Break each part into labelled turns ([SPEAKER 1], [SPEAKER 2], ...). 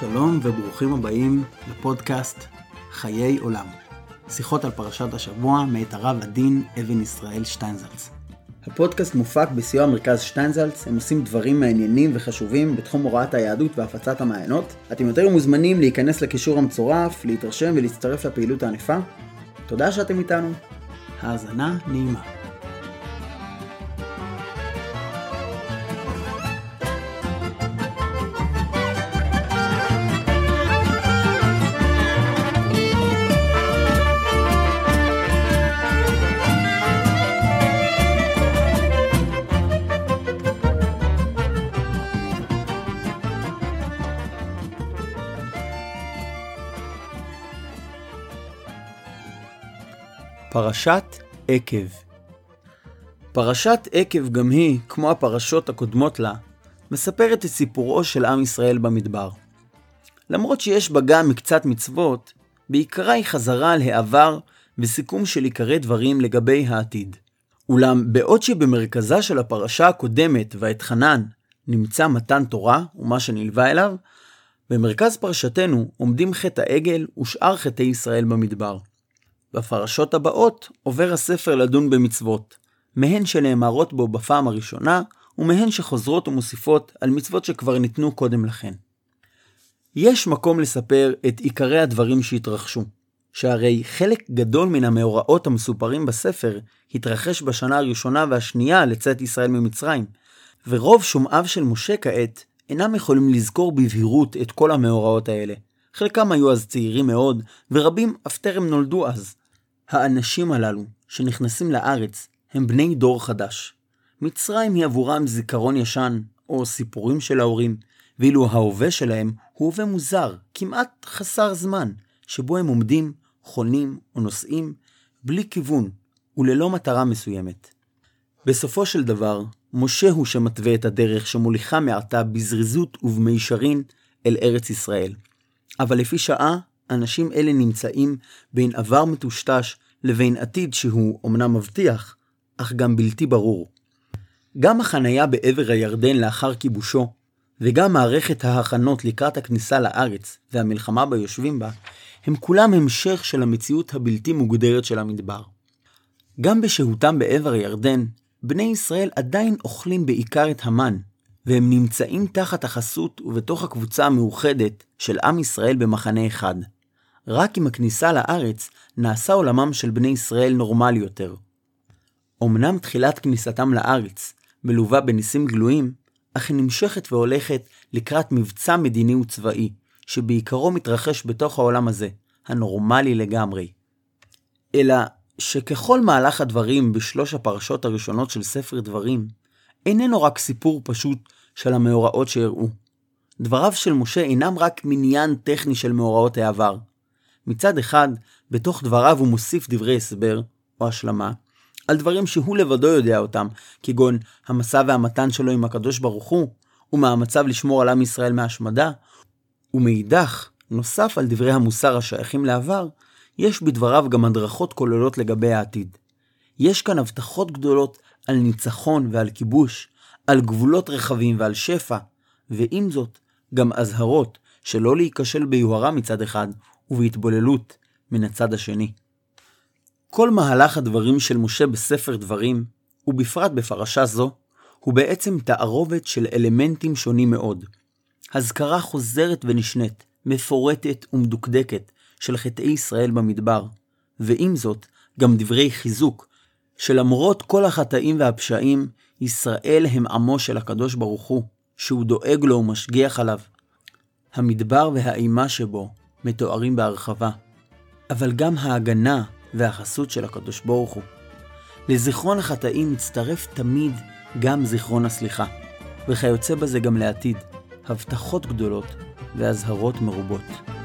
[SPEAKER 1] שלום וברוכים הבאים לפודקאסט חיי עולם. שיחות על פרשת השבוע מאת הרב עדין אבן ישראל שטיינזלץ. הפודקאסט מופק בסיוע מרכז שטיינזלץ, הם עושים דברים מעניינים וחשובים בתחום הוראת היהדות והפצת המעיינות. אתם יותר מוזמנים להיכנס לקישור המצורף, להתרשם ולהצטרף לפעילות הענפה. תודה שאתם איתנו. האזנה נעימה. פרשת עקב פרשת עקב גם היא, כמו הפרשות הקודמות לה, מספרת את סיפורו של עם ישראל במדבר. למרות שיש בה גם מקצת מצוות, בעיקרה היא חזרה על העבר וסיכום של עיקרי דברים לגבי העתיד. אולם בעוד שבמרכזה של הפרשה הקודמת, ואתחנן, נמצא מתן תורה ומה שנלווה אליו, במרכז פרשתנו עומדים חטא העגל ושאר חטאי ישראל במדבר. בפרשות הבאות עובר הספר לדון במצוות, מהן שנאמרות בו בפעם הראשונה, ומהן שחוזרות ומוסיפות על מצוות שכבר ניתנו קודם לכן. יש מקום לספר את עיקרי הדברים שהתרחשו, שהרי חלק גדול מן המאורעות המסופרים בספר התרחש בשנה הראשונה והשנייה לצאת ישראל ממצרים, ורוב שומעיו של משה כעת אינם יכולים לזכור בבהירות את כל המאורעות האלה. חלקם היו אז צעירים מאוד, ורבים אף טרם נולדו אז. האנשים הללו, שנכנסים לארץ, הם בני דור חדש. מצרים היא עבורם זיכרון ישן, או סיפורים של ההורים, ואילו ההווה שלהם הוא הווה מוזר, כמעט חסר זמן, שבו הם עומדים, חונים או נוסעים, בלי כיוון וללא מטרה מסוימת. בסופו של דבר, משה הוא שמתווה את הדרך שמוליכה מעתה בזריזות ובמישרין אל ארץ ישראל. אבל לפי שעה, אנשים אלה נמצאים בין עבר מטושטש לבין עתיד שהוא אמנם מבטיח, אך גם בלתי ברור. גם החניה בעבר הירדן לאחר כיבושו, וגם מערכת ההכנות לקראת הכניסה לארץ והמלחמה ביושבים בה, הם כולם המשך של המציאות הבלתי מוגדרת של המדבר. גם בשהותם בעבר הירדן, בני ישראל עדיין אוכלים בעיקר את המן, והם נמצאים תחת החסות ובתוך הקבוצה המאוחדת של עם ישראל במחנה אחד. רק עם הכניסה לארץ נעשה עולמם של בני ישראל נורמלי יותר. אמנם תחילת כניסתם לארץ מלווה בניסים גלויים, אך היא נמשכת והולכת לקראת מבצע מדיני וצבאי, שבעיקרו מתרחש בתוך העולם הזה, הנורמלי לגמרי. אלא שככל מהלך הדברים בשלוש הפרשות הראשונות של ספר דברים, איננו רק סיפור פשוט של המאורעות שאירעו. דבריו של משה אינם רק מניין טכני של מאורעות העבר. מצד אחד, בתוך דבריו הוא מוסיף דברי הסבר, או השלמה, על דברים שהוא לבדו יודע אותם, כגון המסע והמתן שלו עם הקדוש ברוך הוא, ומאמציו לשמור על עם ישראל מהשמדה, ומאידך, נוסף על דברי המוסר השייכים לעבר, יש בדבריו גם הדרכות כוללות לגבי העתיד. יש כאן הבטחות גדולות על ניצחון ועל כיבוש, על גבולות רחבים ועל שפע, ועם זאת, גם אזהרות שלא להיכשל ביוהרה מצד אחד, ובהתבוללות מן הצד השני. כל מהלך הדברים של משה בספר דברים, ובפרט בפרשה זו, הוא בעצם תערובת של אלמנטים שונים מאוד. הזכרה חוזרת ונשנית, מפורטת ומדוקדקת, של חטאי ישראל במדבר, ועם זאת, גם דברי חיזוק, שלמרות כל החטאים והפשעים, ישראל הם עמו של הקדוש ברוך הוא, שהוא דואג לו ומשגיח עליו. המדבר והאימה שבו מתוארים בהרחבה, אבל גם ההגנה והחסות של הקדוש ברוך הוא. לזיכרון החטאים מצטרף תמיד גם זיכרון הסליחה, וכיוצא בזה גם לעתיד, הבטחות גדולות ואזהרות מרובות.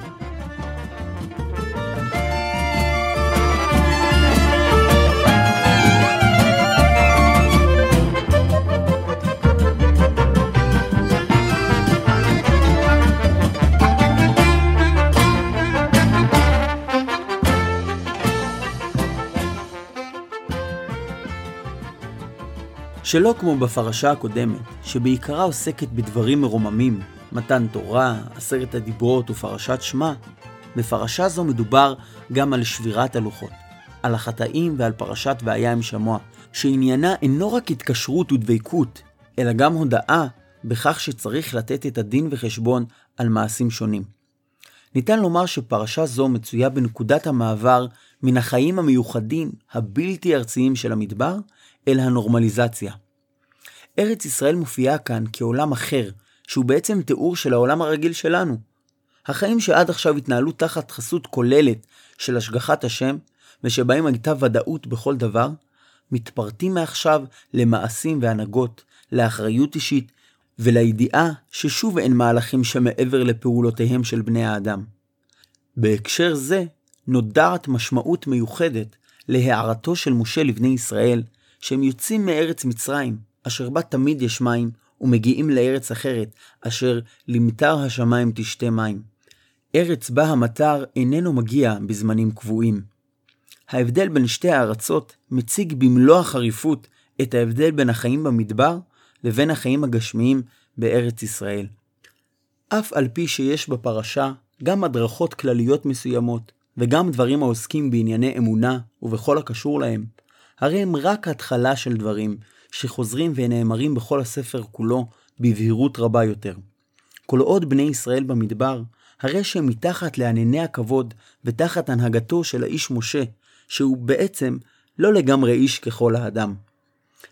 [SPEAKER 1] שלא כמו בפרשה הקודמת, שבעיקרה עוסקת בדברים מרוממים, מתן תורה, עשרת הדיברות ופרשת שמע, בפרשה זו מדובר גם על שבירת הלוחות, על החטאים ועל פרשת והיה עם שמוע, שעניינה אינו רק התקשרות ודבקות, אלא גם הודאה בכך שצריך לתת את הדין וחשבון על מעשים שונים. ניתן לומר שפרשה זו מצויה בנקודת המעבר מן החיים המיוחדים, הבלתי ארציים של המדבר, אל הנורמליזציה. ארץ ישראל מופיעה כאן כעולם אחר, שהוא בעצם תיאור של העולם הרגיל שלנו. החיים שעד עכשיו התנהלו תחת חסות כוללת של השגחת השם, ושבהם הייתה ודאות בכל דבר, מתפרטים מעכשיו למעשים והנהגות, לאחריות אישית ולידיעה ששוב אין מהלכים שמעבר לפעולותיהם של בני האדם. בהקשר זה, נודעת משמעות מיוחדת להערתו של משה לבני ישראל, שהם יוצאים מארץ מצרים, אשר בה תמיד יש מים, ומגיעים לארץ אחרת, אשר למטר השמיים תשתה מים. ארץ בה המטר איננו מגיע בזמנים קבועים. ההבדל בין שתי הארצות מציג במלוא החריפות את ההבדל בין החיים במדבר לבין החיים הגשמיים בארץ ישראל. אף על פי שיש בפרשה גם הדרכות כלליות מסוימות, וגם דברים העוסקים בענייני אמונה ובכל הקשור להם, הרי הם רק התחלה של דברים שחוזרים ונאמרים בכל הספר כולו בבהירות רבה יותר. כל עוד בני ישראל במדבר, הרי שהם מתחת לענני הכבוד ותחת הנהגתו של האיש משה, שהוא בעצם לא לגמרי איש ככל האדם.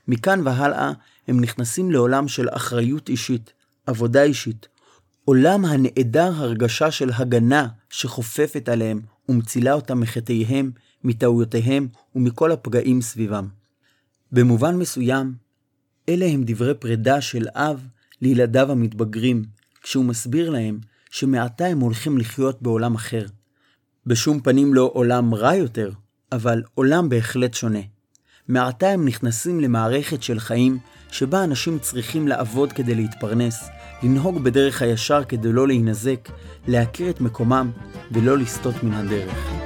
[SPEAKER 1] מכאן והלאה הם נכנסים לעולם של אחריות אישית, עבודה אישית, עולם הנעדר הרגשה של הגנה שחופפת עליהם ומצילה אותם מחטאיהם, מטעויותיהם ומכל הפגעים סביבם. במובן מסוים, אלה הם דברי פרידה של אב לילדיו המתבגרים, כשהוא מסביר להם שמעתה הם הולכים לחיות בעולם אחר. בשום פנים לא עולם רע יותר, אבל עולם בהחלט שונה. מעתה הם נכנסים למערכת של חיים שבה אנשים צריכים לעבוד כדי להתפרנס, לנהוג בדרך הישר כדי לא להינזק, להכיר את מקומם ולא לסטות מן הדרך.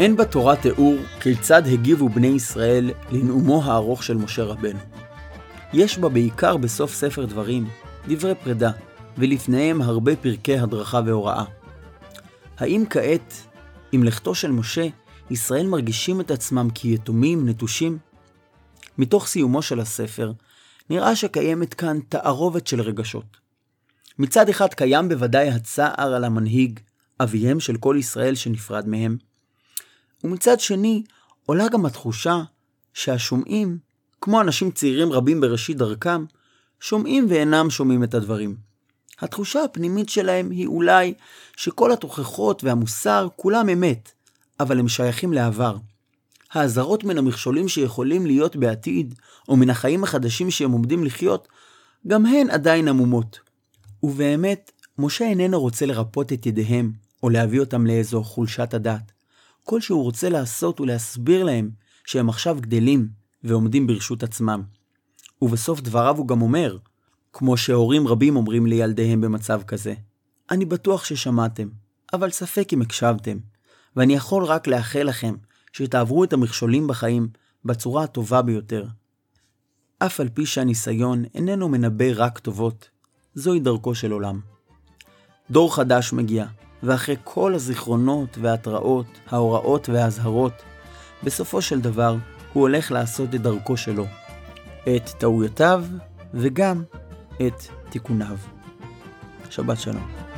[SPEAKER 1] אין בתורה תיאור כיצד הגיבו בני ישראל לנאומו הארוך של משה רבנו. יש בה בעיקר בסוף ספר דברים דברי פרידה, ולפניהם הרבה פרקי הדרכה והוראה. האם כעת, עם לכתו של משה, ישראל מרגישים את עצמם כיתומים נטושים? מתוך סיומו של הספר, נראה שקיימת כאן תערובת של רגשות. מצד אחד קיים בוודאי הצער על המנהיג, אביהם של כל ישראל שנפרד מהם, ומצד שני עולה גם התחושה שהשומעים, כמו אנשים צעירים רבים בראשית דרכם, שומעים ואינם שומעים את הדברים. התחושה הפנימית שלהם היא אולי שכל התוכחות והמוסר כולם אמת, אבל הם שייכים לעבר. האזהרות מן המכשולים שיכולים להיות בעתיד, או מן החיים החדשים שהם עומדים לחיות, גם הן עדיין עמומות. ובאמת, משה איננו רוצה לרפות את ידיהם, או להביא אותם לאיזו חולשת הדעת. כל שהוא רוצה לעשות הוא להסביר להם שהם עכשיו גדלים ועומדים ברשות עצמם. ובסוף דבריו הוא גם אומר, כמו שהורים רבים אומרים לילדיהם במצב כזה, אני בטוח ששמעתם, אבל ספק אם הקשבתם, ואני יכול רק לאחל לכם שתעברו את המכשולים בחיים בצורה הטובה ביותר. אף על פי שהניסיון איננו מנבא רק טובות, זוהי דרכו של עולם. דור חדש מגיע, ואחרי כל הזיכרונות וההתראות, ההוראות והאזהרות, בסופו של דבר הוא הולך לעשות את דרכו שלו, את טעויותיו וגם את תיקוניו. שבת שלום.